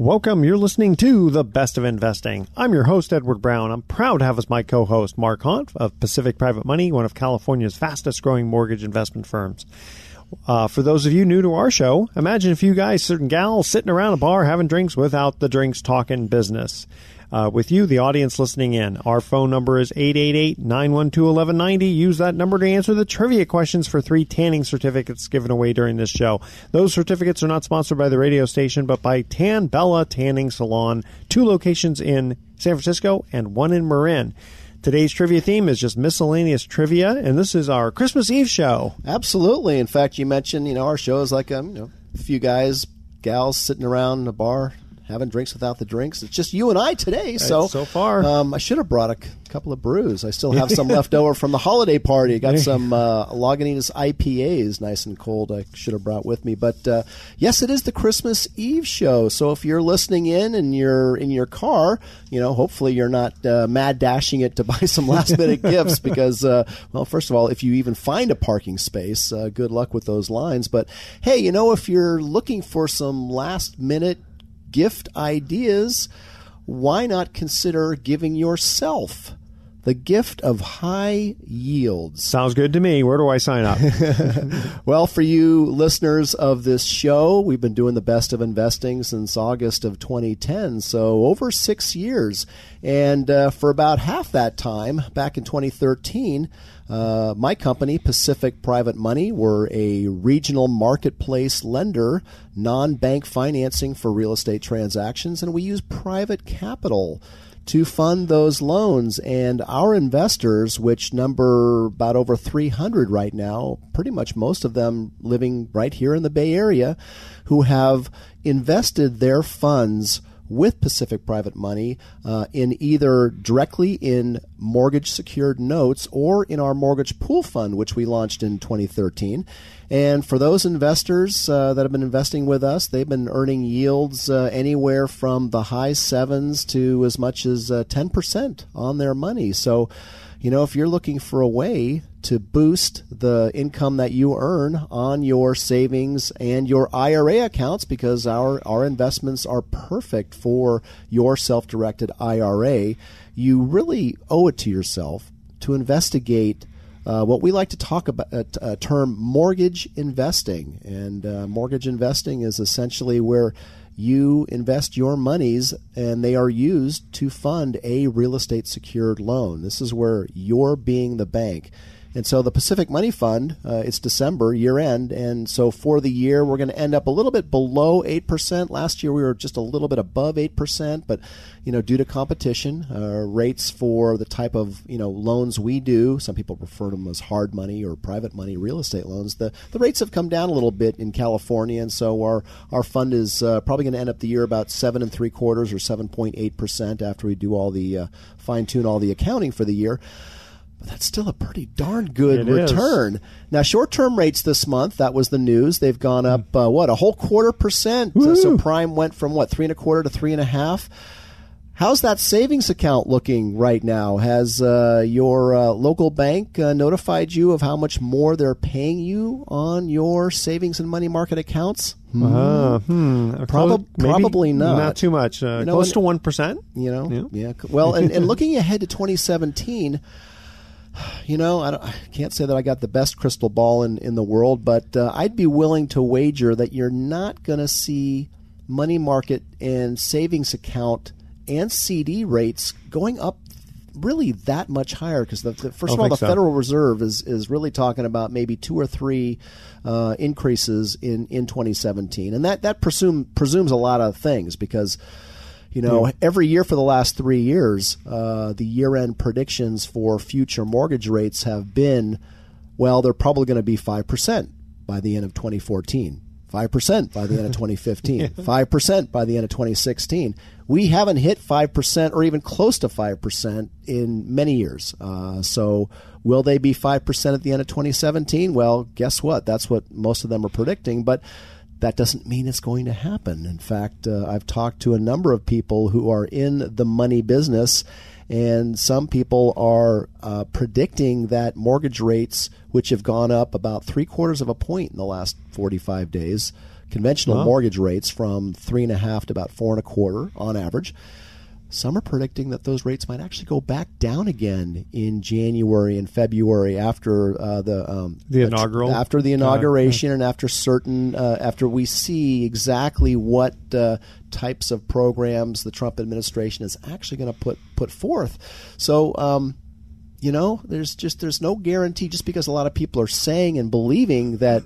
Welcome. You're listening to The Best of Investing. I'm your host, Edward Brown. I'm proud to have as my co host Mark Hanf of Pacific Private Money, one of California's fastest growing mortgage investment firms. Uh, for those of you new to our show, imagine a few guys, certain gals, sitting around a bar having drinks without the drinks talking business. Uh, with you, the audience listening in. Our phone number is 888-912-1190. Use that number to answer the trivia questions for three tanning certificates given away during this show. Those certificates are not sponsored by the radio station, but by Tan Bella Tanning Salon, two locations in San Francisco and one in Marin. Today's trivia theme is just miscellaneous trivia, and this is our Christmas Eve show. Absolutely. In fact, you mentioned, you know, our show is like a, you know, a few guys, gals sitting around a bar having drinks without the drinks. It's just you and I today. So so far, um, I should have brought a c- couple of brews. I still have some left over from the holiday party. Got some uh, Lagunitas IPAs, nice and cold. I should have brought with me. But uh, yes, it is the Christmas Eve show. So if you're listening in and you're in your car, you know, hopefully you're not uh, mad dashing it to buy some last minute gifts because, uh, well, first of all, if you even find a parking space, uh, good luck with those lines. But hey, you know, if you're looking for some last minute gift ideas, why not consider giving yourself the gift of high yields? Sounds good to me. Where do I sign up? well, for you listeners of this show, we've been doing the best of investing since August of 2010, so over six years. And uh, for about half that time, back in 2013, uh, my company, Pacific Private Money, were a regional marketplace lender, non bank financing for real estate transactions, and we use private capital to fund those loans. And our investors, which number about over 300 right now, pretty much most of them living right here in the Bay Area, who have invested their funds with Pacific Private Money uh, in either directly in mortgage secured notes or in our mortgage pool fund, which we launched in 2013. And for those investors uh, that have been investing with us, they've been earning yields uh, anywhere from the high sevens to as much as 10% uh, on their money. So, you know, if you're looking for a way to boost the income that you earn on your savings and your IRA accounts because our, our investments are perfect for your self directed IRA, you really owe it to yourself to investigate. Uh, what we like to talk about a, a term mortgage investing and uh, mortgage investing is essentially where you invest your monies and they are used to fund a real estate secured loan. This is where you're being the bank. And so the Pacific Money Fund, uh, it's December, year end. And so for the year, we're going to end up a little bit below 8%. Last year, we were just a little bit above 8%. But, you know, due to competition, uh, rates for the type of, you know, loans we do, some people refer to them as hard money or private money real estate loans, the, the rates have come down a little bit in California. And so our, our fund is uh, probably going to end up the year about 7 and 3 quarters or 7.8% after we do all the uh, fine tune all the accounting for the year but that's still a pretty darn good It return. is. Now, short term rates this month, that was the news. They've gone up, uh, what, a whole quarter percent? Uh, so prime went from, what, three and a quarter to three and a half? How's that savings account looking right now? Has uh, your uh, local bank uh, notified you of how much more they're paying you on your savings and money market accounts? Uh, hmm. Proba- maybe probably not. Not too much. Uh, You know, close and- to one percent. You know, Yeah. yeah. Well, and, and looking ahead to 2017, you know, I, I, can't say that I got the best crystal ball in, in the world, but uh, I'd be willing to wager that you're not going to see money market and savings account and CD rates going up really that much higher because the, the, first of all the so. Federal Reserve is is really talking about maybe two or three uh, increases in in 2017 and that that presume presumes a lot of things because you know, yeah. every year for the last three years, uh, the year end predictions for future mortgage rates have been, well, they're probably going to be 5% by the end of 2014. 5% by the end of 2015, 5% by the end of 2016. We haven't hit 5% or even close to 5% in many years. Uh, so, will they be 5% at the end of 2017? Well, guess what? That's what most of them are predicting. But that doesn't mean it's going to happen. In fact, uh, I've talked to a number of people who are in the money business, and some people are uh, predicting that mortgage rates, which have gone up about three quarters of a point in the last 45 days, conventional wow. mortgage rates from three and a half to about four and a quarter on average, some are predicting that those rates might actually go back down again in January and February after uh, the um, the inaugural after the inauguration uh, and after certain uh, after we see exactly what uh, types of programs the Trump administration is actually going to put put forth. So. Um, you know, there's just there's no guarantee just because a lot of people are saying and believing that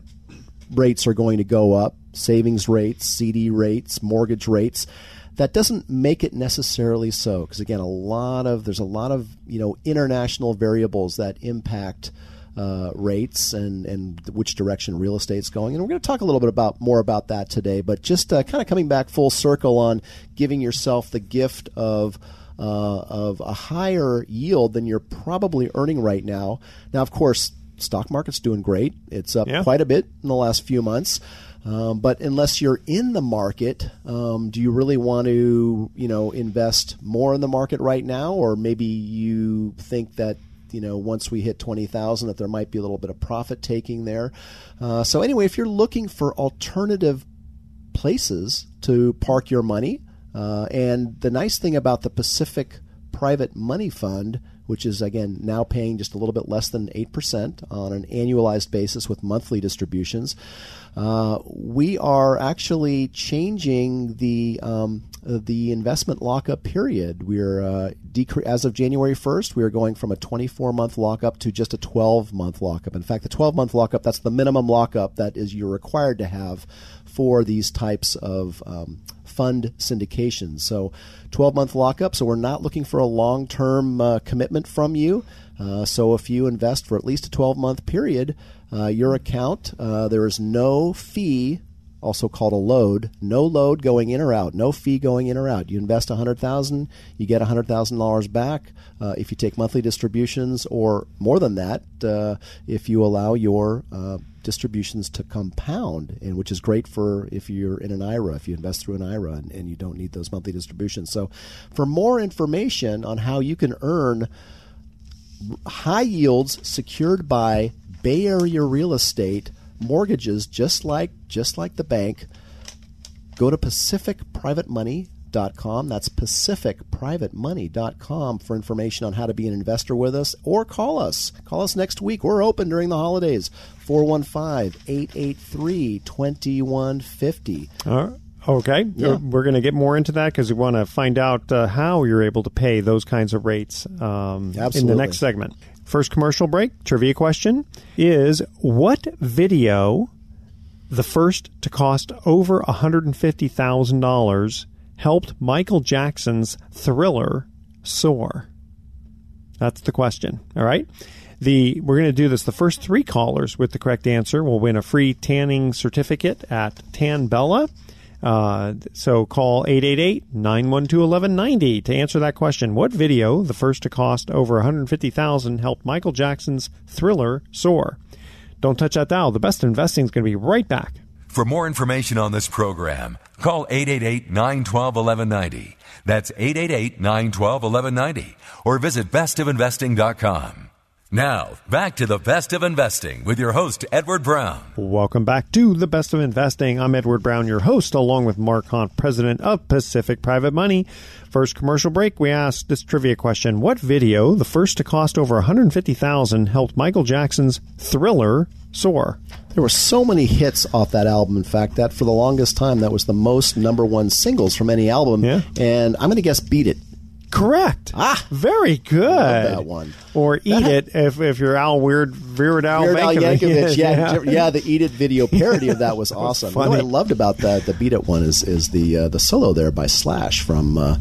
rates are going to go up, savings rates, CD rates, mortgage rates that doesn't make it necessarily so because again a lot of there's a lot of you know international variables that impact uh, rates and and which direction real estate's going. And we're going to talk a little bit about more about that today but just uh, kind of coming back full circle on giving yourself the gift of uh, of a higher yield than you're probably earning right now. Now of course stock market's doing great. It's up yeah. quite a bit in the last few months um, but unless you're in the market, um, do you really want to, you know, invest more in the market right now, or maybe you think that you know once we hit 20,000 that there might be a little bit of profit taking there. Uh, so anyway, if you're looking for alternative places to park your money, uh, and the nice thing about the Pacific Private Money Fund which is again now paying just a little bit less than 8% on an annualized basis with monthly distributions. Uh, we are actually changing the um, the investment lockup period. We're uh, decre- as of January 1st, we are going from a 24 month lockup to just a 12 month lockup. In fact, the 12 month lockup that's the minimum lockup that is you're required to have for these types of um, fund syndications. So, 12 month lockup. So, we're not looking for a long term uh, commitment from you. Uh, so, if you invest for at least a 12 month period, uh, your account, uh, there is no fee also called a load. No load going in or out. No fee going in or out. You invest a hundred thousand, you get hundred thousand dollars back. Uh, if you take monthly distributions, or more than that, uh, if you allow your uh, distributions to compound, and which is great for if you're in an IRA, if you invest through an IRA and, and you don't need those monthly distributions. So, for more information on how you can earn high yields secured by Bay Area real estate mortgages just like just like the bank. Go to pacificprivatemoney.com. That's pacificprivatemoney.com for information on how to be an investor with us or call us. Call us next week. We're open during the holidays. 415-883-2150. All right. Okay, yeah. we're going to get more into that because we want to find out uh, how you're able to pay those kinds of rates um, in the next segment. First commercial break, trivia question is what video, the first to cost over $150,000, helped Michael Jackson's thriller soar? That's the question. All right. The we're going to do this. The first three callers with the correct answer will win a free tanning certificate at Tan Bella. Uh, so call 888-912-1190 to answer that question. What video, the first to cost over 150000 helped Michael Jackson's Thriller soar? Don't touch that dial. The best investing is going to be right back. For more information on this program, call 888-912-1190. That's 888-912-1190. Or visit bestofinvesting.com. Now, back to the best of investing with your host, Edward Brown. Welcome back to the best of investing. I'm Edward Brown, your host, along with Mark Hanf, president of Pacific Private Money. First commercial break, we asked this trivia question: What video, the first to cost over 150,000, helped Michael Jackson's Thriller soar? There were so many hits off that album. In fact, that for the longest time, that was the most number one singles from any album. Yeah. And I'm going to guess "Beat It." Correct. Ah, very good. that one. Or eat it if, if you're Al Weird Weird Al Weird Al Yankovic. Yankovic, yeah, yeah, the "Eat It" video parody of that was awesome. You know what I loved about the the "Beat It" one is is the uh, the solo there by Slash from uh,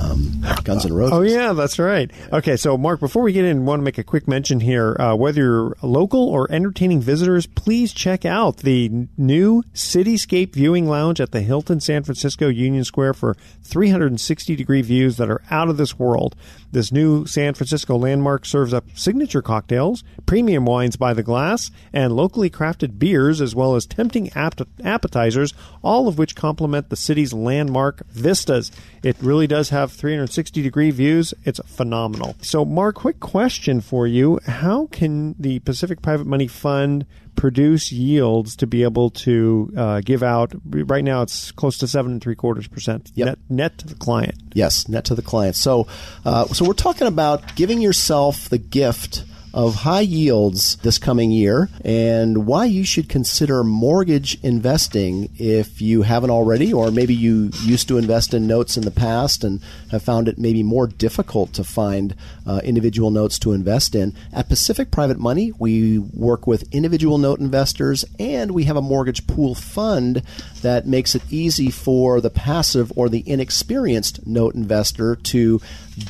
um, Guns N' Roses. Oh yeah, that's right. Okay, so Mark, before we get in, I want to make a quick mention here. Uh, whether you're local or entertaining visitors, please check out the new Cityscape Viewing Lounge at the Hilton San Francisco Union Square for 360 degree views that are out of this world. This new San Francisco landmark serves up signature cocktails, premium wines by the glass, and locally crafted beers, as well as tempting app- appetizers, all of which complement the city's landmark vistas. It really does have 360 degree views. It's phenomenal. So, Mark, quick question for you. How can the Pacific Private Money Fund produce yields to be able to uh, give out? Right now, it's close to seven and three quarters percent Yep. net, net to the client. Yes, net to the client. So, uh, so we're talking about giving yourself the gift of high yields this coming year, and why you should consider mortgage investing if you haven't already, or maybe you used to invest in notes in the past and have found it maybe more difficult to find uh, individual notes to invest in. At Pacific Private Money, we work with individual note investors, and we have a mortgage pool fund that makes it easy for the passive or the inexperienced note investor to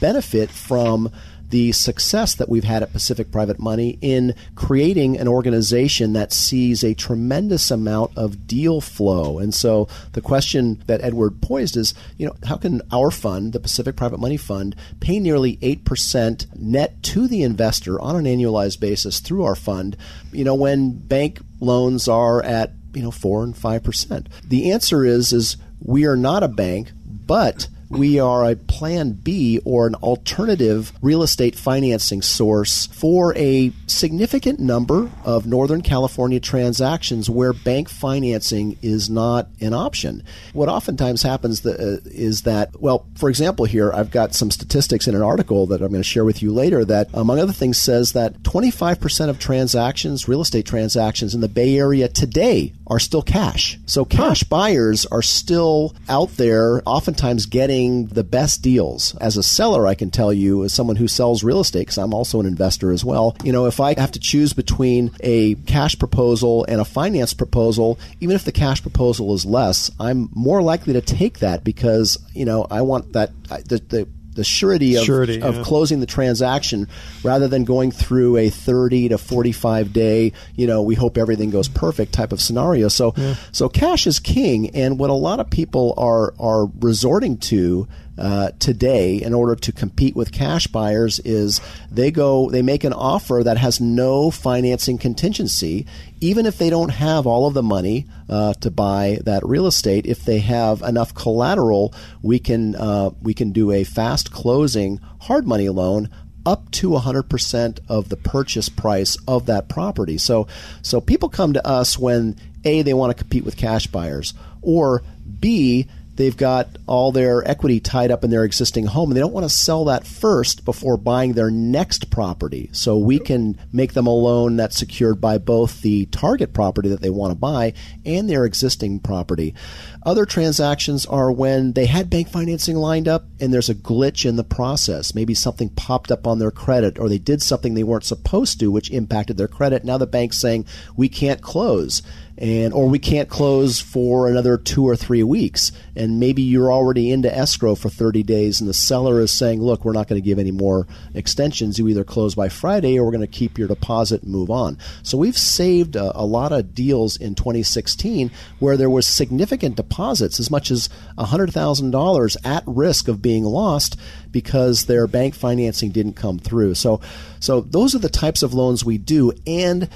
benefit from the success that we've had at Pacific Private Money in creating an organization that sees a tremendous amount of deal flow. And so the question that Edward poised is, you know, how can our fund, the Pacific Private Money Fund, pay nearly 8% net to the investor on an annualized basis through our fund, you know, when bank loans are at, you know, 4 and 5%? The answer is is we are not a bank, but we are a plan B or an alternative real estate financing source for a significant number of Northern California transactions where bank financing is not an option. What oftentimes happens th- uh, is that, well, for example, here I've got some statistics in an article that I'm going to share with you later that, among other things, says that 25% of transactions, real estate transactions in the Bay Area today, are still cash. So cash buyers are still out there, oftentimes getting the best deals. As a seller, I can tell you, as someone who sells real estate, because I'm also an investor as well, you know, if I have to choose between a cash proposal and a finance proposal, even if the cash proposal is less, I'm more likely to take that because, you know, I want that, the, the, the surety of, Surety, of yeah. closing the transaction rather than going through a 30 to 45 day, you know, we hope everything goes perfect type of scenario. So, so cash is king. And what a lot of people are, are resorting to uh, today in order to compete with cash buyers is they go they make an offer that has no financing contingency even if they don't have all of the money uh, to buy that real estate if they have enough collateral we can uh, we can do a fast closing hard money loan up to 100% of the purchase price of that property. So so people come to us when A they want to compete with cash buyers or B they've got all their equity tied up in their existing home and they don't want to sell that first before buying their next property. So we can make them a loan that's secured by both the target property that they want to buy and their existing property. Other transactions are when they had bank financing lined up and there's a glitch in the process. Maybe something popped up on their credit or they did something they weren't supposed to which impacted their credit. Now the bank's saying we can't close and or we can't close for another 2 or 3 weeks and maybe you're already into escrow for 30 days and the seller is saying look we're not going to give any more extensions you either close by Friday or we're going to keep your deposit and move on. So we've saved a, a lot of deals in 2016 where there was significant deposits as much as $100,000 at risk of being lost because their bank financing didn't come through. So so those are the types of loans we do and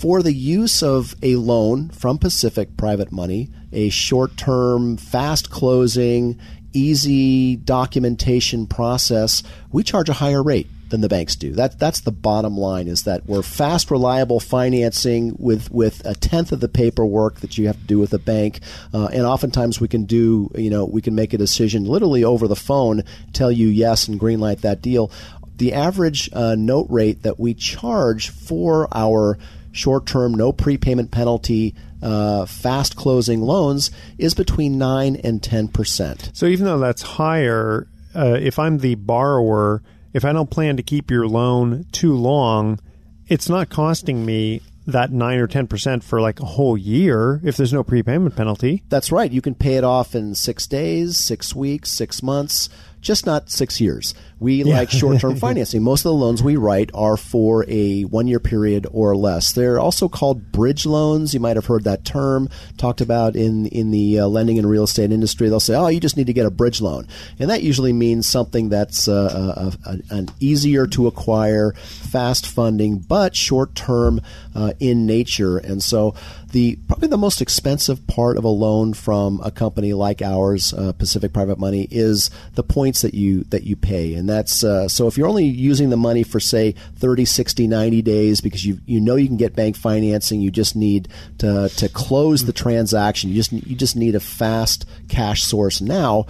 for the use of a loan from Pacific Private Money, a short term, fast closing, easy documentation process, we charge a higher rate. than the banks do. That that's the bottom line is that we're fast, reliable financing with with a tenth of the paperwork that you have to do with a bank, uh, and oftentimes we can do you know we can make a decision literally over the phone, tell you yes and green light that deal. The average uh, note rate that we charge for our short term, no prepayment penalty. Uh, fast closing loans is between 9 and 10%. So even though that's higher, uh, if I'm the borrower, if I don't plan to keep your loan too long, it's not costing me that 9 or 10% for like a whole year if there's no prepayment penalty. That's right. You can pay it off in six days, six weeks, six months, just not six years. We yeah. like short term financing. Most of the loans we write are for a one year period or less. They're also called bridge loans. You might have heard that term talked about in, in the uh, lending and real estate industry. They'll say, oh, you just need to get a bridge loan. And that usually means something that's uh, a, a, an easier to acquire, fast funding, but short term uh, in nature. And so the probably the most expensive part of a loan from a company like ours, uh, Pacific Private Money, is the points that you that you pay. And that's uh, so if you're only using the money for say 30 60 90 days because you you know you can get bank financing you just need to to close the transaction you just you just need a fast cash source now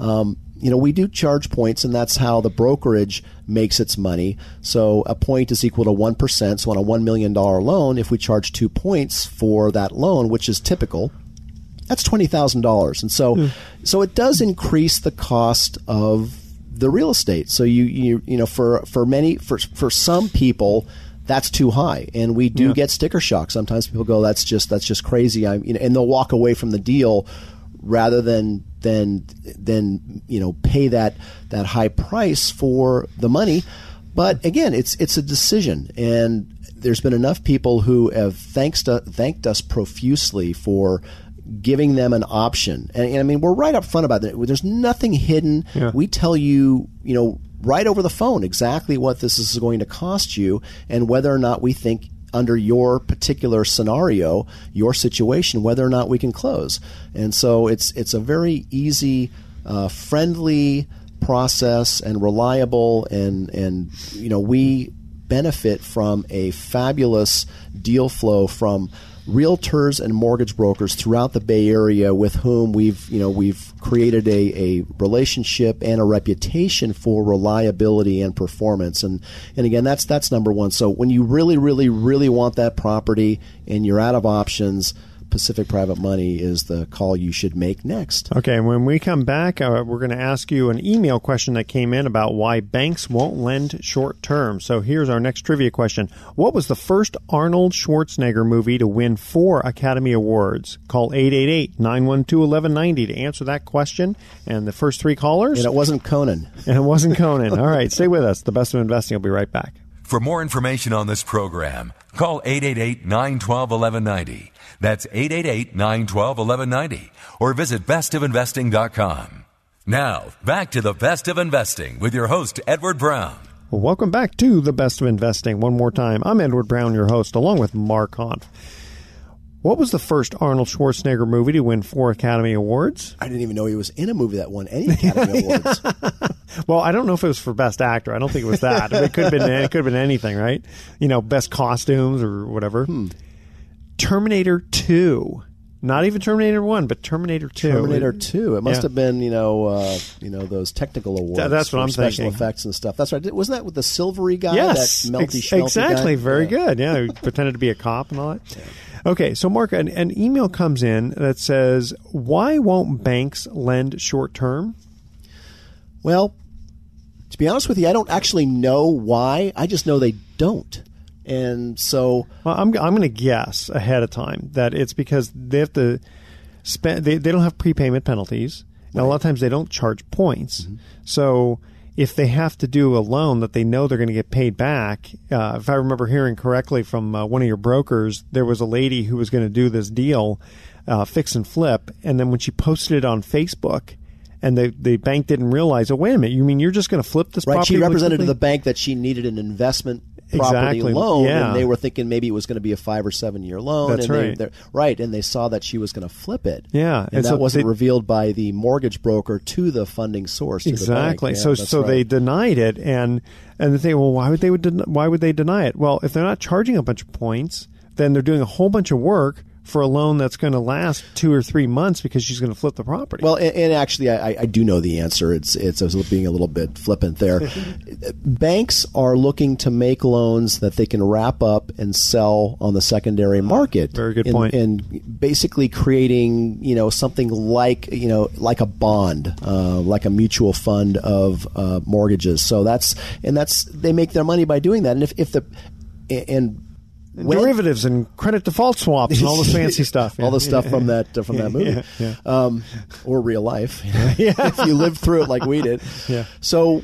um, you know, we do charge points, and that's how the brokerage makes its money. So a point is equal to 1%. So on a $1 million loan, if we charge two points for that loan, which is typical, that's $20,000. And so, mm. so it does increase the cost of the real estate. So you you you know for for many for for some people that's too high. And we do yeah. get sticker shock sometimes people go that's just that's just crazy. I'm you know, and they'll walk away from the deal rather than than than you know pay that that high price for the money. But again it's it's a decision. And there's been enough people who have thanks to, thanked us profusely for giving them an option. And, and, I mean, we're right up front about it. There's nothing hidden. Yeah. We tell you, you know, right over the phone exactly what this is going to cost you and whether or not we think under your particular scenario, your situation, whether or not we can close. And so it's it's a very easy, uh, friendly process and reliable and and you know we benefit from a fabulous deal flow from realtors and mortgage brokers throughout the Bay Area with whom we've you know we've created a, a relationship and a reputation for reliability and performance. And and again that's that's number one. So when you really really really want that property and you're out of options Pacific Private Money is the call you should make next. Okay, when we come back, uh, we're going to ask you an email question that came in about why banks won't lend short term. So here's our next trivia question What was the first Arnold Schwarzenegger movie to win four Academy Awards? Call 888 912 1190 to answer that question. And the first three callers. And it wasn't Conan. And it wasn't Conan. All right, stay with us. The best of investing. will be right back. For more information on this program, call 888 912 1190. That's 888 912 1190 or visit bestofinvesting.com. Now, back to the best of investing with your host, Edward Brown. Well, welcome back to the best of investing. One more time, I'm Edward Brown, your host, along with Mark Hanf. What was the first Arnold Schwarzenegger movie to win four Academy Awards? I didn't even know he was in a movie that won any Academy Awards. well, I don't know if it was for Best Actor. I don't think it was that. it could have been. It could have been anything, right? You know, Best Costumes or whatever. Hmm. Terminator 2. Not even Terminator One, but Terminator Two. Terminator Two. It must yeah. have been, you know, uh, you know those technical awards. that's what I'm special thinking. effects and stuff. That's right. Wasn't that with the silvery guy? Yes, that melty ex- exactly. Guy? Very yeah. good. Yeah, he pretended to be a cop and all that. Yeah. Okay, so Mark, an, an email comes in that says, "Why won't banks lend short term?" Well, to be honest with you, I don't actually know why. I just know they don't. And so, well, I'm I'm going to guess ahead of time that it's because they have to spend. They, they don't have prepayment penalties. Now, a lot of times they don't charge points. Mm-hmm. So if they have to do a loan that they know they're going to get paid back, uh, if I remember hearing correctly from uh, one of your brokers, there was a lady who was going to do this deal, uh, fix and flip, and then when she posted it on Facebook, and the the bank didn't realize, oh wait a minute, you mean you're just going to flip this? Right, property she represented to the bank that she needed an investment property Exactly. loan, Yeah. and they were thinking maybe it was going to be a five or seven year loan. That's and they- right. they're- right, and they saw that she was going to flip it. Yeah, and, and that so wasn't they- revealed by the mortgage broker to the funding source. to the bank. Exactly. Yeah, so so right. they denied it, and and they think, well, why would they would den- why would they deny it? Well, if they're not charging a bunch of points, then they're doing a whole bunch of work for a loan that's going to last two or three months because she's going to flip the property. Well, and, and actually, I, I do know the answer. It's it's I was being a little bit flippant there. Banks are looking to make loans that they can wrap up and sell on the secondary market. Very good and, point. And basically creating you know something like you know like a bond, uh, like a mutual fund of uh, mortgages. So that's and that's they make their money by doing that. And if if the and derivatives and credit default swaps and all this fancy stuff. all the stuff from that uh, from that movie, Yeah, yeah. Um, or real life. if you lived through it like we did. Yeah. So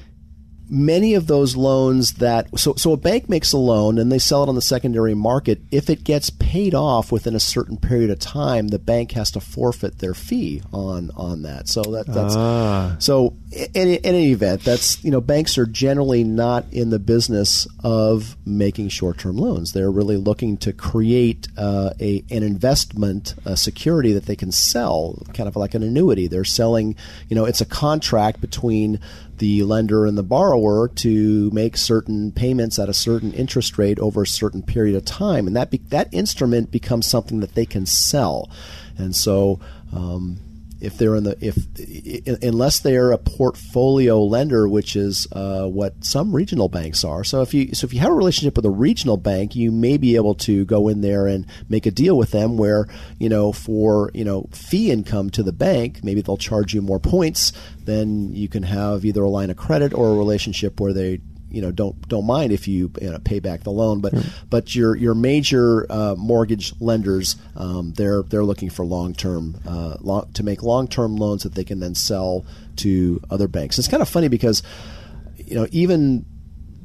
many of those loans that so so a bank makes a loan and they sell it on the secondary market. If it gets paid off within a certain period of time, the bank has to forfeit their fee on on that. So that that's Ah. so in, in any event, that's you know banks are generally not in the business of making short-term loans. They're really looking to create uh, a an investment a security that they can sell, kind of like an annuity. They're selling, you know, it's a contract between the lender and the borrower to make certain payments at a certain interest rate over a certain period of time, and that be, that instrument becomes something that they can sell, and so. Um, if they're in the if unless they are a portfolio lender, which is uh, what some regional banks are. So if you so if you have a relationship with a regional bank, you may be able to go in there and make a deal with them where you know for you know fee income to the bank, maybe they'll charge you more points. Then you can have either a line of credit or a relationship where they you know don't don't mind if you, you know, pay back the loan, but but your your major uh, mortgage lenders um, they're they're looking for long term uh, long, to make long term loans that they can then sell to other banks. It's kind of funny because you know even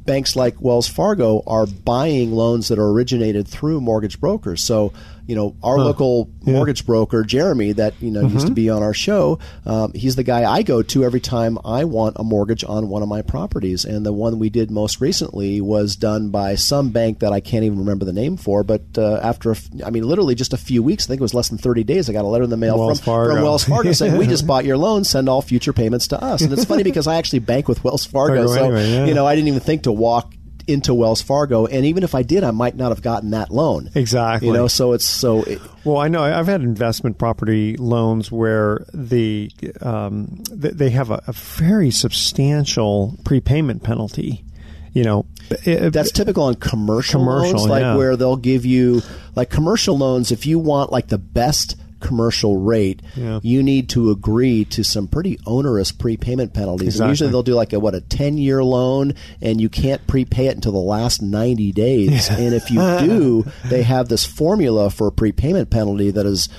banks like Wells Fargo are buying loans that are originated through mortgage brokers. So, you know, our local mortgage broker, Jeremy, that you know used Mm-hmm. to be on our show, um, he's the guy I go to every time I want a mortgage on one of my properties. And the one we did most recently was done by some bank that I can't even remember the name for. But uh, after, a f- I mean, literally just a few weeks, I think it was less than thirty days, I got a letter in the mail Wells from, Fargo. from Wells Fargo saying we just bought your loan, send all future payments to us. And it's funny because I actually bank with Wells Fargo, Fargo so anyway, yeah. you know I didn't even think to walk into Wells Fargo, and even if I did, I might not have gotten that loan. Exactly. You know, so it's so. It, Well, I know I've had investment property loans where the um, th- they have a, a very substantial prepayment penalty. You know, it- that's typical on commercial, Commercial, loans, like yeah. where they'll give you like commercial loans. If you want like the best commercial rate, Yeah. you need to agree to some pretty onerous prepayment penalties. And usually they'll do like a what a ten year loan, and you can't prepay it until the last ninety days. and if you do, they have this formula for a prepayment penalty that is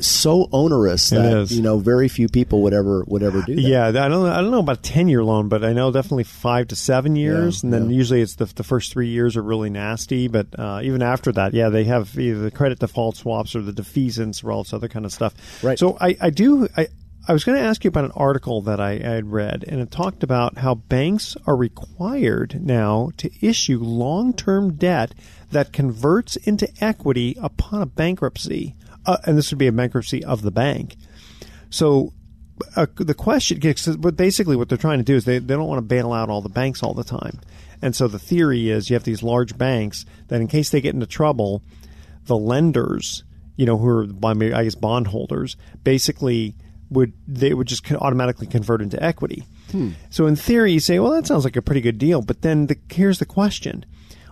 so onerous It that is. you know very few people would ever would ever do that. Yeah, I don't. I don't know about a ten year loan, but I know definitely five to seven years, Yeah, and then yeah. usually it's the the first three years are really nasty. But uh, even after that, yeah, they have either the credit default swaps or the defeasance or all this other kind of stuff. Right. So I, I do. I I was going to ask you about an article that I, I had read, and it talked about how banks are required now to issue long term debt that converts into equity upon a bankruptcy, uh, and this would be a bankruptcy of the bank. So uh, the question, but basically what they're trying to do is they, they don't want to bail out all the banks all the time. And so the theory is you have these large banks that in case they get into trouble, the lenders, you know, who are, I guess, bondholders, basically would they would just automatically convert into equity. So in theory, you say, well, that sounds like a pretty good deal. But then the, here's the question: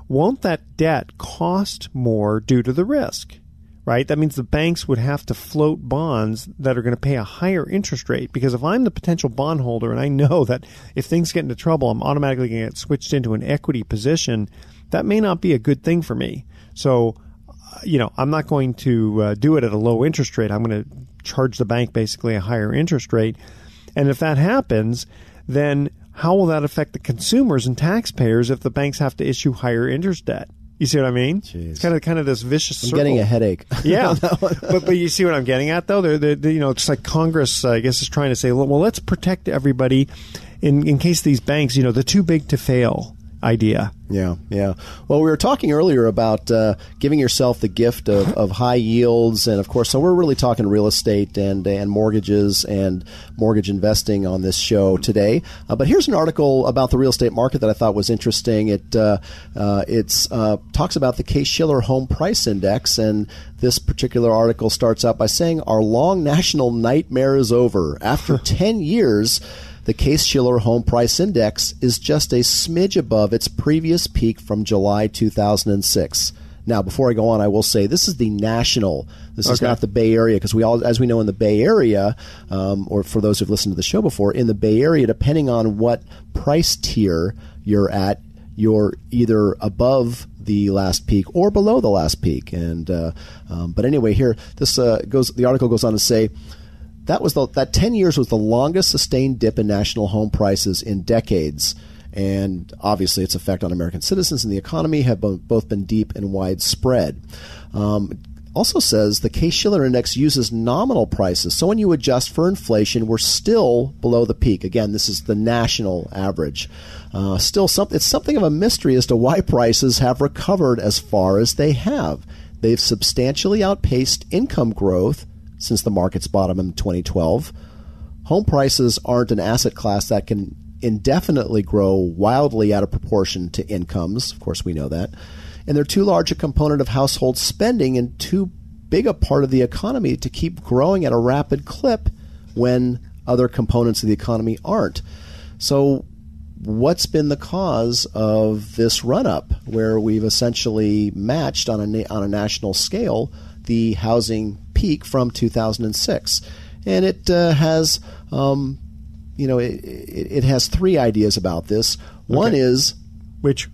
Won't that debt cost more due to the risk? Right. That means the banks would have to float bonds that are going to pay a higher interest rate. Because if I'm the potential bondholder and I know that if things get into trouble, I'm automatically going to get switched into an equity position, that may not be a good thing for me. So you know, I'm not going to uh, do it at a low interest rate. I'm going to charge the bank basically a higher interest rate. And if that happens, then how will that affect the consumers and taxpayers if the banks have to issue higher interest debt? You see what I mean? It's kind of kind of this vicious I'm getting a headache. Yeah, but but you see what I'm getting at though. They're, they're, they you know it's like Congress, uh, I guess, is trying to say, well, let's protect everybody in in case these banks, you know, they're too big to fail. Idea. Yeah, yeah. Well, we were talking earlier about uh, giving yourself the gift of, of high yields, and of course, so we're really talking real estate and and mortgages and mortgage investing on this show today. Uh, but here's an article about the real estate market that I thought was interesting. It uh, uh it's uh, talks about the Case Shiller Home Price Index, and this particular article starts out by saying, "Our long national nightmare is over after ten years." The Case Shiller Home Price Index is just a smidge above its previous peak from July 2006. Now, before I go on, I will say this is the national. This okay. is not the Bay Area because we all, as we know, in the Bay Area, um, or for those who've listened to the show before, in the Bay Area, depending on what price tier you're at, you're either above the last peak or below the last peak. And uh, um, but anyway, here this uh, goes. The article goes on to say that was the, that 10 years was the longest sustained dip in national home prices in decades and obviously its effect on American citizens and the economy have both been deep and widespread. Um, also says the Case Shiller Index uses nominal prices. So when you adjust for inflation, we're still below the peak. Again, this is the national average. Uh, still, some, it's something of a mystery as to why prices have recovered as far as they have. They've substantially outpaced income growth since the market's bottom in 2012. Home prices aren't an asset class that can indefinitely grow wildly out of proportion to incomes. Of course, we know that. And they're too large a component of household spending and too big a part of the economy to keep growing at a rapid clip when other components of the economy aren't. So, what's been the cause of this run up where we've essentially matched on a, on a national scale the housing peak from 2006. And it uh, has, um, you know, it, it, it, has three ideas about this. One okay. is. Which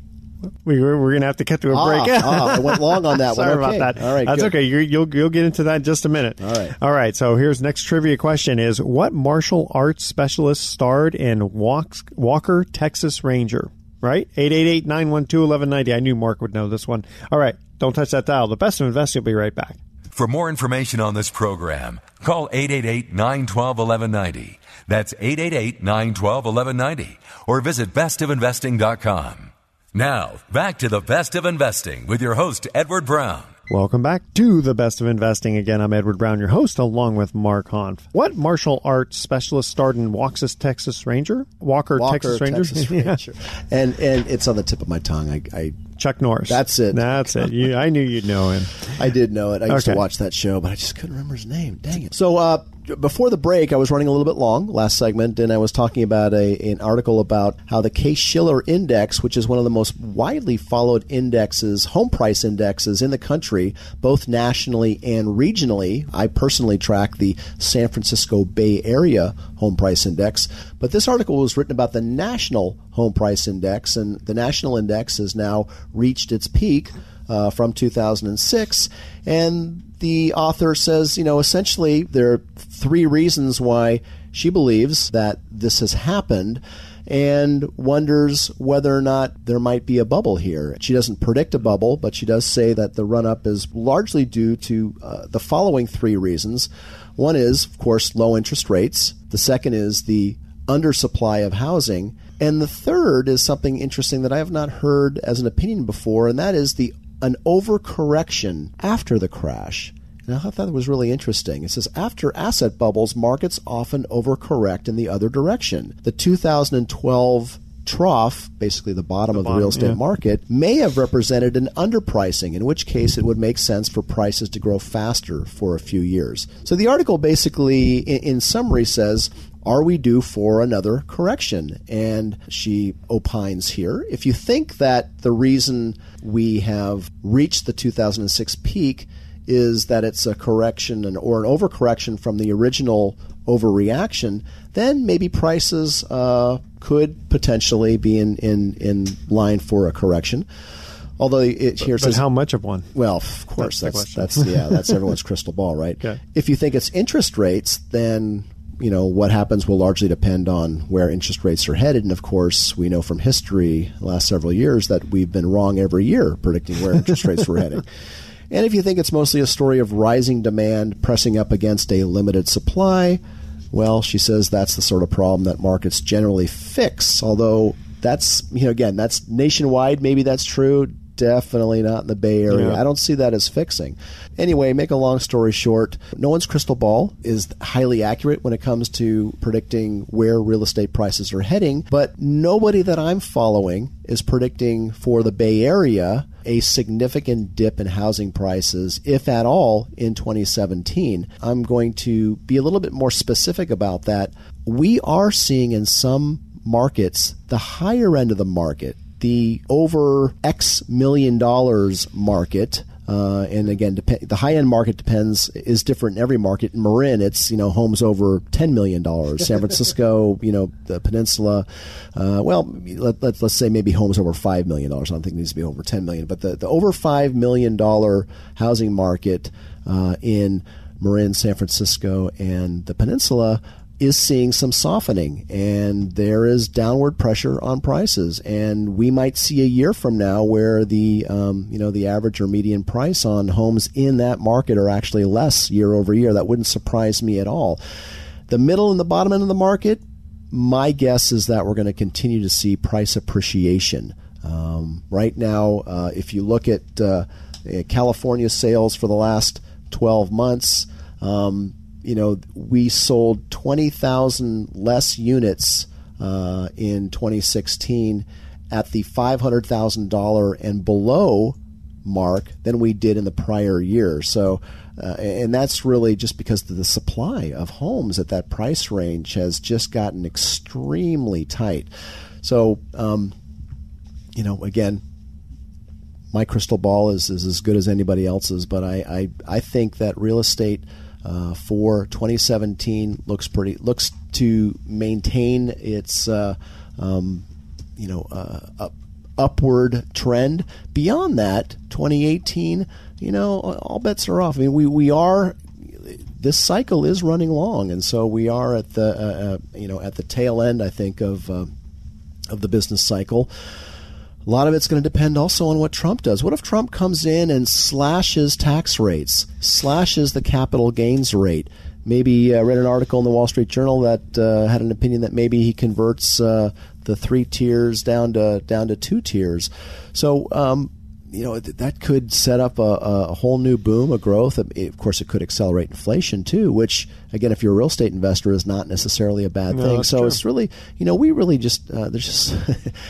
we we're, we're going to have to cut to a ah, break. ah, I went long on that Sorry one. Okay. about that. All right, that's good. okay. you will you'll, you'll get into that in just a minute. All right. All right. So here's next trivia question: Is what martial arts specialist starred in Walker Texas Ranger? Right, 888-912-1190. I knew Mark would know this one. All right, don't touch that dial. The best of investing will be right back. For more information on this program, call 888 912 1190. That's 888 912 1190. Or visit bestofinvesting.com. Now, back to the best of investing with your host, Edward Brown. Welcome back to the best of investing. Again, I'm Edward Brown, your host, along with Mark Hanf. What martial arts specialist starred in Walker's Texas Ranger? Walker, Walker Texas Ranger. Texas Ranger. And and it's on the tip of my tongue. I, I Chuck Norris. That's it. That's it. You, I knew you'd know him. I did know it. I used okay. to watch that show, but I just couldn't remember his name. Dang it. So, uh, before the break, I was running a little bit long last segment, and I was talking about a, an article about how the Case Shiller Index, which is one of the most widely followed indexes, home price indexes in the country, both nationally and regionally. I personally track the San Francisco Bay Area home price index, but this article was written about the national home price index, and the national index has now reached its peak uh, from 2006, and the author says, you know, essentially there are three reasons why she believes that this has happened and wonders whether or not there might be a bubble here. She doesn't predict a bubble, but she does say that the run up is largely due to uh, the following three reasons. One is, of course, low interest rates. The second is the undersupply of housing. And the third is something interesting that I have not heard as an opinion before, and that is the an overcorrection after the crash. And I thought that was really interesting. It says after asset bubbles, markets often overcorrect in the other direction. The 2012 trough, basically the bottom the of the real estate yeah. market, may have represented an underpricing, in which case it would make sense for prices to grow faster for a few years. So the article basically, in, in summary, says are we due for another correction? And she opines here if you think that the reason we have reached the 2006 peak is that it's a correction and, or an overcorrection from the original overreaction, then maybe prices uh, could potentially be in, in, in line for a correction. Although it here but, says how much of one? Well, of course, that's that's, that's yeah, that's everyone's crystal ball, right? Okay. If you think it's interest rates, then you know, what happens will largely depend on where interest rates are headed. And of course, we know from history, the last several years, that we've been wrong every year predicting where interest rates were heading. And if you think it's mostly a story of rising demand pressing up against a limited supply, well, she says that's the sort of problem that markets generally fix. Although that's you know again that's nationwide. Maybe that's true. Definitely not in the Bay Area. Yeah. I don't see that as fixing. Anyway, make a long story short, no one's crystal ball is highly accurate when it comes to predicting where real estate prices are heading, but nobody that I'm following is predicting for the Bay Area a significant dip in housing prices, if at all, in 2017. I'm going to be a little bit more specific about that. We are seeing in some markets, the higher end of the market, the over X million dollars market. Uh, and again, dep- the high end market depends is different in every market. In Marin, it's you know homes over ten million dollars. San Francisco, you know the Peninsula, uh, well let, let, let's say maybe homes over five million dollars. I don't think it needs to be over ten million, but the, the over five million dollar housing market uh, in Marin, San Francisco, and the Peninsula is seeing some softening and there is downward pressure on prices. And we might see a year from now where the um, you know the average or median price on homes in that market are actually less year over year. That wouldn't surprise me at all. The middle and the bottom end of the market my guess is that we're going to continue to see price appreciation. Um, right now uh, if you look at uh, California sales for the last 12 months um, you know, we sold 20,000 less units uh, in 2016 at the $500,000 and below mark than we did in the prior year. So, uh, and that's really just because the supply of homes at that price range has just gotten extremely tight. So, um, you know, again, my crystal ball is, is as good as anybody else's, but I, I, I think that real estate – uh, for 2017 looks pretty looks to maintain its uh, um, you know uh, up, upward trend. Beyond that, 2018, you know, all bets are off. I mean, we we are this cycle is running long, and so we are at the uh, uh, you know at the tail end, I think, of of the business cycle. A lot of it's going to depend also on what Trump does. What if Trump comes in and slashes tax rates, slashes the capital gains rate? Maybe I uh, read an article in the Wall Street Journal that uh, had an opinion that maybe he converts uh, the three tiers down to down to two tiers. So um, you know that could set up a, a, whole new boom of growth. Of course, it could accelerate inflation too, which again, if you're a real estate investor, is not necessarily a bad no, thing. So true. it's really, you know, we really just uh, there's just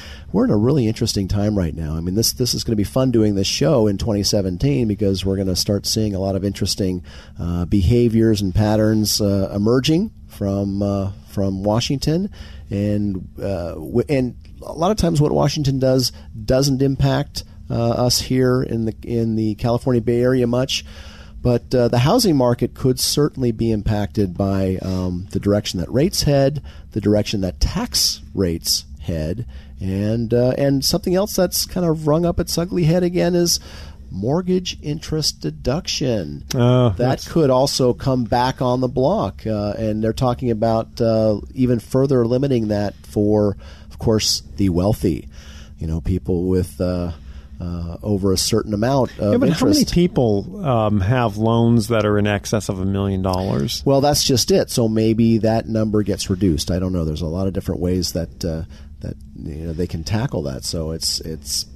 we're in a really interesting time right now. I mean, this this is going to be fun doing this show in 2017 because we're going to start seeing a lot of interesting uh, behaviors and patterns uh, emerging from uh, from Washington, and uh, w- and a lot of times what Washington does doesn't impact us here in the in the California Bay Area much. But uh, the housing market could certainly be impacted by um, the direction that rates head, the direction that tax rates head, and uh, and something else that's kind of rung up its ugly head again is mortgage interest deduction. Uh, that could also come back on the block, uh, and they're talking about uh, even further limiting that for, of course, the wealthy. You know, people with. Uh, over a certain amount of yeah, but interest. how many people um, have loans that are in excess of a million dollars? Well, that's just it. So maybe that number gets reduced. I don't know. There's a lot of different ways that uh, that you know they can tackle that. So it's it's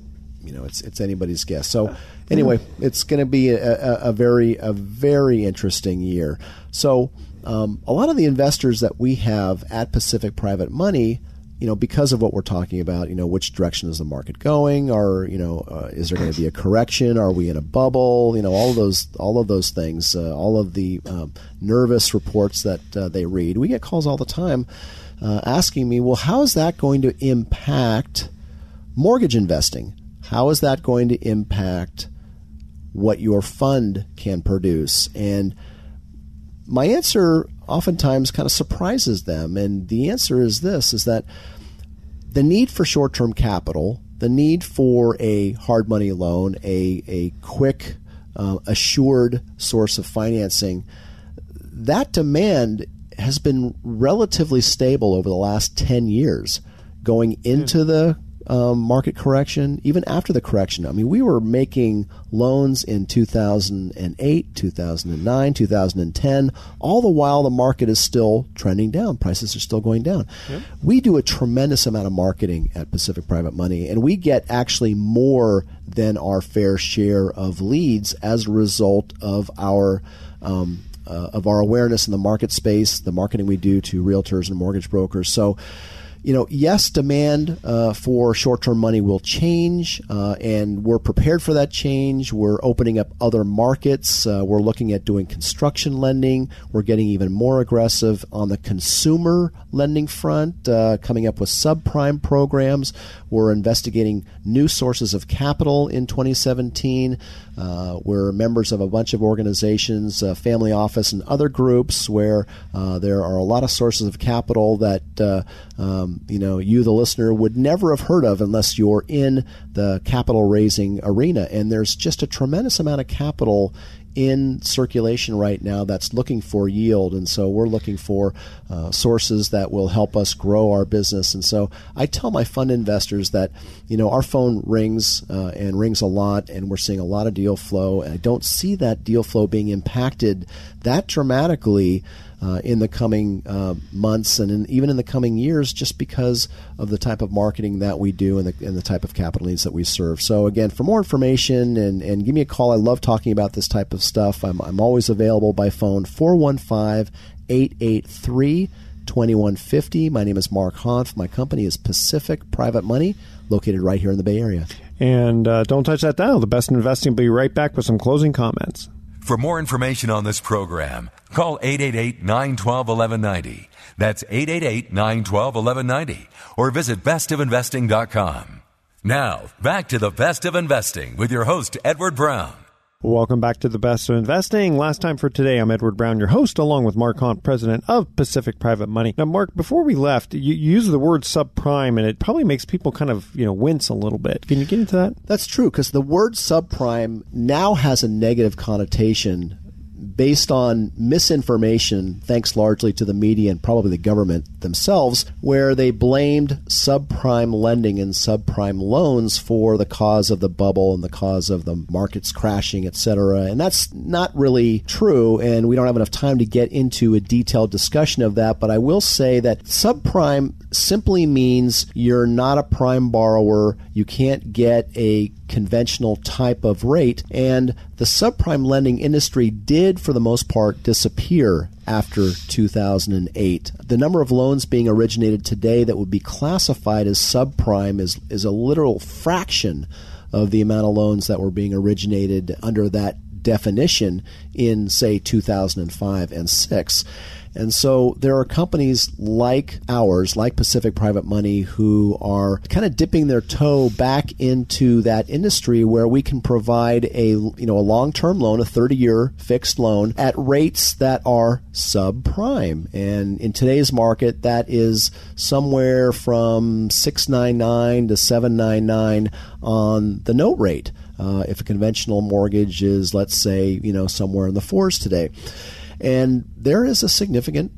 you know it's it's anybody's guess. So anyway, it's going to be a, a, a, very a very interesting year. So um, a lot of the investors that we have at Pacific Private Money. You know, because of what we're talking about, you know, which direction is the market going? Or you know, uh, is there going to be a correction? Are we in a bubble? You know, all of those, all of those things, uh, all of the um, nervous reports that uh, they read. We get calls all the time uh, asking me, well, how is that going to impact mortgage investing? How is that going to impact what your fund can produce? And my answer oftentimes kind of surprises them. And the answer is this is that the need for short term capital, the need for a hard money loan, a, a quick, uh, assured source of financing, that demand has been relatively stable over the last 10 years. Going into the um, market correction, even after the correction. I mean, we were making loans in 2008, 2009, 2010, all the while the market is still trending down. Prices are still going down. Yep. We do a tremendous amount of marketing at Pacific Private Money, and we get actually more than our fair share of leads as a result of our um, uh, of our awareness in the market space, the marketing we do to realtors and mortgage brokers. So you know, yes, demand uh, for short term money will change, uh, and we're prepared for that change. We're opening up other markets. Uh, we're looking at doing construction lending. We're getting even more aggressive on the consumer lending front, uh, coming up with subprime programs. We're investigating new sources of capital in 2017. Uh, we're members of a bunch of organizations, uh, family office, and other groups where there are a lot of sources of capital that uh, you know you, the listener, would never have heard of unless you're in the capital raising arena. And there's just a tremendous amount of capital in circulation right now that's looking for yield. And so we're looking for uh, sources that will help us grow our business. And so I tell my fund investors that, you know, our phone rings uh, and rings a lot, and we're seeing a lot of deal flow. And I don't see that deal flow being impacted that dramatically uh, in the coming uh, months and in, even in the coming years just because of the type of marketing that we do and the, and the type of capital needs that we serve. So, again, for more information and, and give me a call, I love talking about this type of stuff. I'm, I'm always available by phone 415 883 2150. My name is Mark Hanf. My company is Pacific Private Money, located right here in the Bay Area. And uh, don't touch that dial. The best investing will be right back with some closing comments. For more information on this program, call 888 912 1190. That's 888 912 1190. Or visit bestofinvesting.com. Now, back to the best of investing with your host, Edward Brown. Welcome back to the best of investing. Last time for today, I'm Edward Brown, your host, along with Mark Hanf, president of Pacific Private Money. Now, Mark, before we left, you, you use the word subprime, and it probably makes people kind of you know wince a little bit. Can you get into that? That's true because the word subprime now has a negative connotation based on misinformation, thanks largely to the media and probably the government themselves, where they blamed subprime lending and subprime loans for the cause of the bubble and the cause of the markets crashing, etc. And that's not really true, and we don't have enough time to get into a detailed discussion of that, but I will say that subprime simply means you're not a prime borrower, you can't get a conventional type of rate. And the subprime lending industry did, for the most part, disappear after 2008. The number of loans being originated today that would be classified as subprime is, is a literal fraction of the amount of loans that were being originated under that definition in, say, 2005 and 6. And so there are companies like ours, like Pacific Private Money, who are kind of dipping their toe back into that industry where we can provide a you know a long-term loan, a 30-year fixed loan at rates that are subprime. And in today's market, that is somewhere from 699 to 799 on the note rate. Uh, if a conventional mortgage is, let's say, you know, somewhere in the fours today. And there is a significant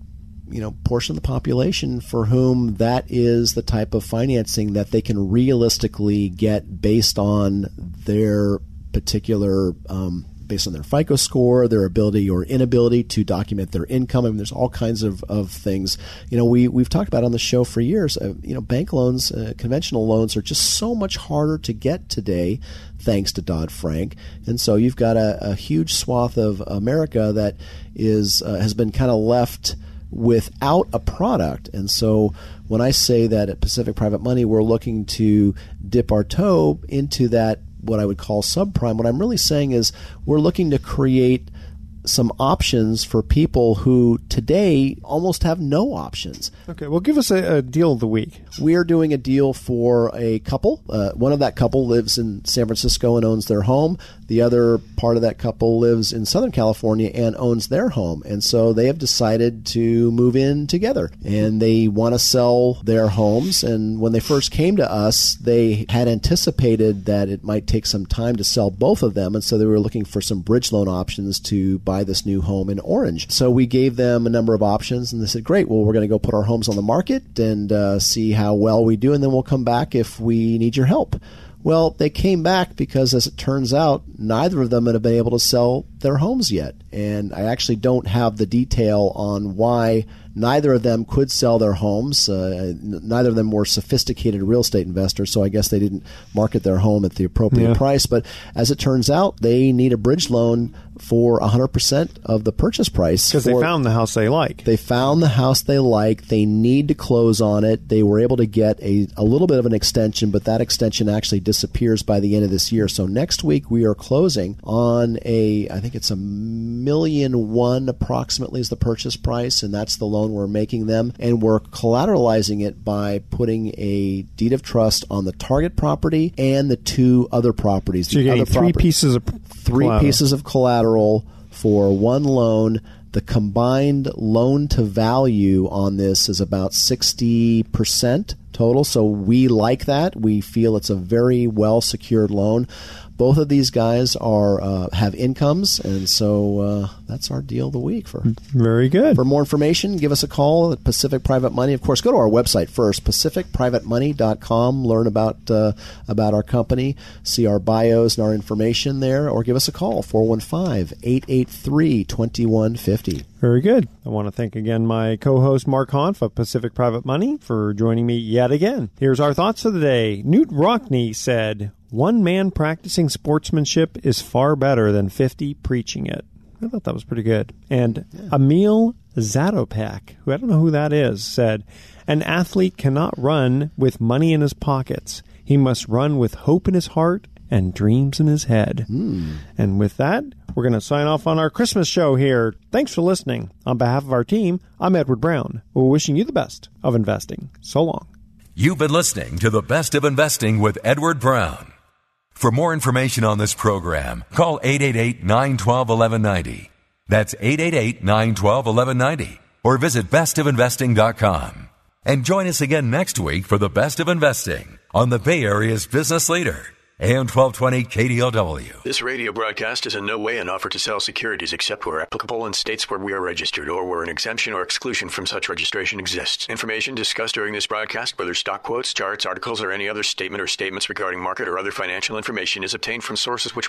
you know portion of the population for whom that is the type of financing that they can realistically get based on their particular um, based on their FICO score, their ability or inability to document their income. I mean, there's all kinds of, of things. You know, we we've talked about on the show for years. Uh, you know, bank loans, uh, conventional loans, are just so much harder to get today thanks to Dodd Frank. And so you've got a, a huge swath of America that is uh, has been kind of left without a product. And so when I say that at Pacific Private Money we're looking to dip our toe into that what I would call subprime, what I'm really saying is we're looking to create some options for people who today almost have no options. Okay, well, give us a, a deal of the week. We are doing a deal for a couple. Uh, one of that couple lives in San Francisco and owns their home. The other part of that couple lives in Southern California and owns their home. And so they have decided to move in together and they want to sell their homes. And when they first came to us, they had anticipated that it might take some time to sell both of them. And so they were looking for some bridge loan options to buy this new home in Orange. So we gave them a number of options, and they said, "Great, well, we're going to go put our homes on the market and uh, see how well we do, and then we'll come back if we need your help." Well, they came back because, as it turns out, neither of them had been able to sell their homes yet. And I actually don't have the detail on why Neither of them could sell their homes. Uh, neither of them were sophisticated real estate investors, so I guess they didn't market their home at the appropriate yeah. price. But as it turns out, they need a bridge loan for 100% of the purchase price. Because they found the house they like. They found the house they like. They need to close on it. They were able to get a, a little bit of an extension, but that extension actually disappears by the end of this year. So next week we are closing on a, I think it's a million one approximately is the purchase price, and that's the loan we're making them. And we're collateralizing it by putting a deed of trust on the target property and the two other properties. So you're getting three pieces of three collateral. pieces of collateral for one loan. The combined loan to value on this is about 60% total. So we like that. We feel it's a very well secured loan. Both of these guys are uh, have incomes, and so uh, that's our deal of the week. For very good. For more information, give us a call at Pacific Private Money. Of course, go to our website first, pacificprivatemoney.com. Learn about uh, about our company, see our bios and our information there, or give us a call 415-883-2150. Very good. I want to thank again my co-host Mark Hanf of Pacific Private Money for joining me yet again. Here's our thoughts of the day. Knute Rockne said, one man practicing sportsmanship is far better than 50 preaching it. I thought that was pretty good. And yeah. Emil Zatopek, who I don't know who that is, said, An athlete cannot run with money in his pockets. He must run with hope in his heart and dreams in his head. Mm. And with that, we're going to sign off on our Christmas show here. Thanks for listening. On behalf of our team, I'm Edward Brown. We're wishing you the best of investing. So long. You've been listening to the Best of Investing with Edward Brown. For more information on this program, call 888-912-1190. That's 888-912-1190 or visit bestofinvesting.com. And join us again next week for the best of investing on the Bay Area's business leader. AM 1220 KDOW. This radio broadcast is in no way an offer to sell securities except where applicable in states where we are registered or where an exemption or exclusion from such registration exists. Information discussed during this broadcast, whether stock quotes, charts, articles, or any other statement or statements regarding market or other financial information, is obtained from sources which.